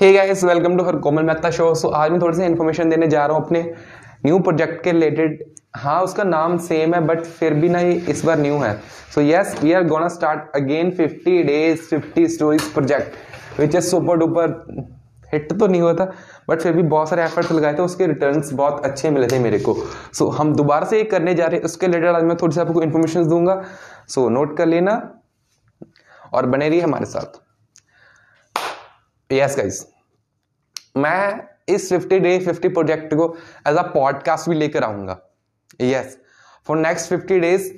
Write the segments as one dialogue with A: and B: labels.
A: Hey guys welcome to her Komal Mehta show so आज मैं थोड़ी सी इन्फॉर्मेशन देने जा रहा हूँ अपने न्यू प्रोजेक्ट के रिलेटेड हाँ उसका नाम सेम है बट फिर भी ना ये इस बार न्यू है। So yes we are gonna start again 50 days 50 stories project which is super duper hit तो नहीं हुआ था बट फिर भी बहुत सारे एफर्ट्स लगाए थे उसके रिटर्न्स बहुत अच्छे मिले थे मेरे को। सो so, हम दोबारा से ये करने जा रहे हैं उसके रिलेटेड आज मैं थोड़ी सी आपको इन्फॉर्मेशन दूँगा। सो so, नोट कर लेना और बने रहिए हमारे साथ। यस गाइस मैं इस 50 डे 50 प्रोजेक्ट को एज अ पॉडकास्ट भी लेकर आऊँगा। यस फॉर नेक्स्ट 50 डेज़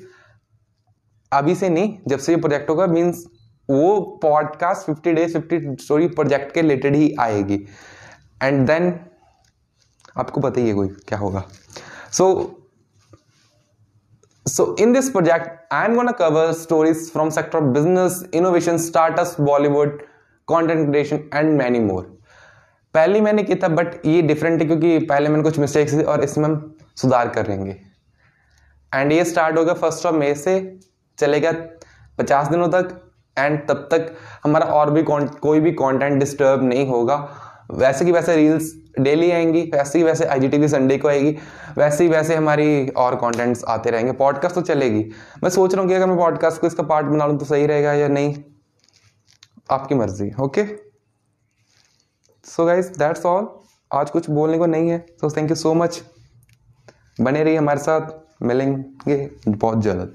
A: अभी से नहीं जब से ये प्रोजेक्ट होगा मीन्स वो पॉडकास्ट 50 डेज़ 50 स्टोरी प्रोजेक्ट के रिलेटेड ही आएगी। एंड देन आपको पता ही है कोई क्या होगा। सो So in this project, I'm gonna cover stories from sector of business, innovation, startups, Bollywood, content creation and many more. पहले मैंने किया था बट ये डिफरेंट है क्योंकि पहले मैंने कुछ मिस्टेक्स थी और इसमें हम सुधार कर रहेंगे एंड ये स्टार्ट होगा फ़र्स्ट ऑफ़ मे से, चलेगा पचास दिनों तक एंड तब तक हमारा और भी कोई भी कंटेंट डिस्टर्ब नहीं होगा। वैसे की वैसे रील्स डेली आएँगी, वैसे ही वैसे आई जी संडे को आएगी, वैसे ही वैसे हमारी और कंटेंट्स आते रहेंगे। पॉडकास्ट तो चलेगी। मैं सोच रहा हूँ कि अगर मैं पॉडकास्ट को इसका पार्ट बना लूँ तो सही रहेगा या नहीं? आपकी मर्ज़ी okay so guys that's all आज कुछ बोलने को नहीं है so thank you so much बने रहिए हमारे साथ. मिलेंगे बहुत जल्द.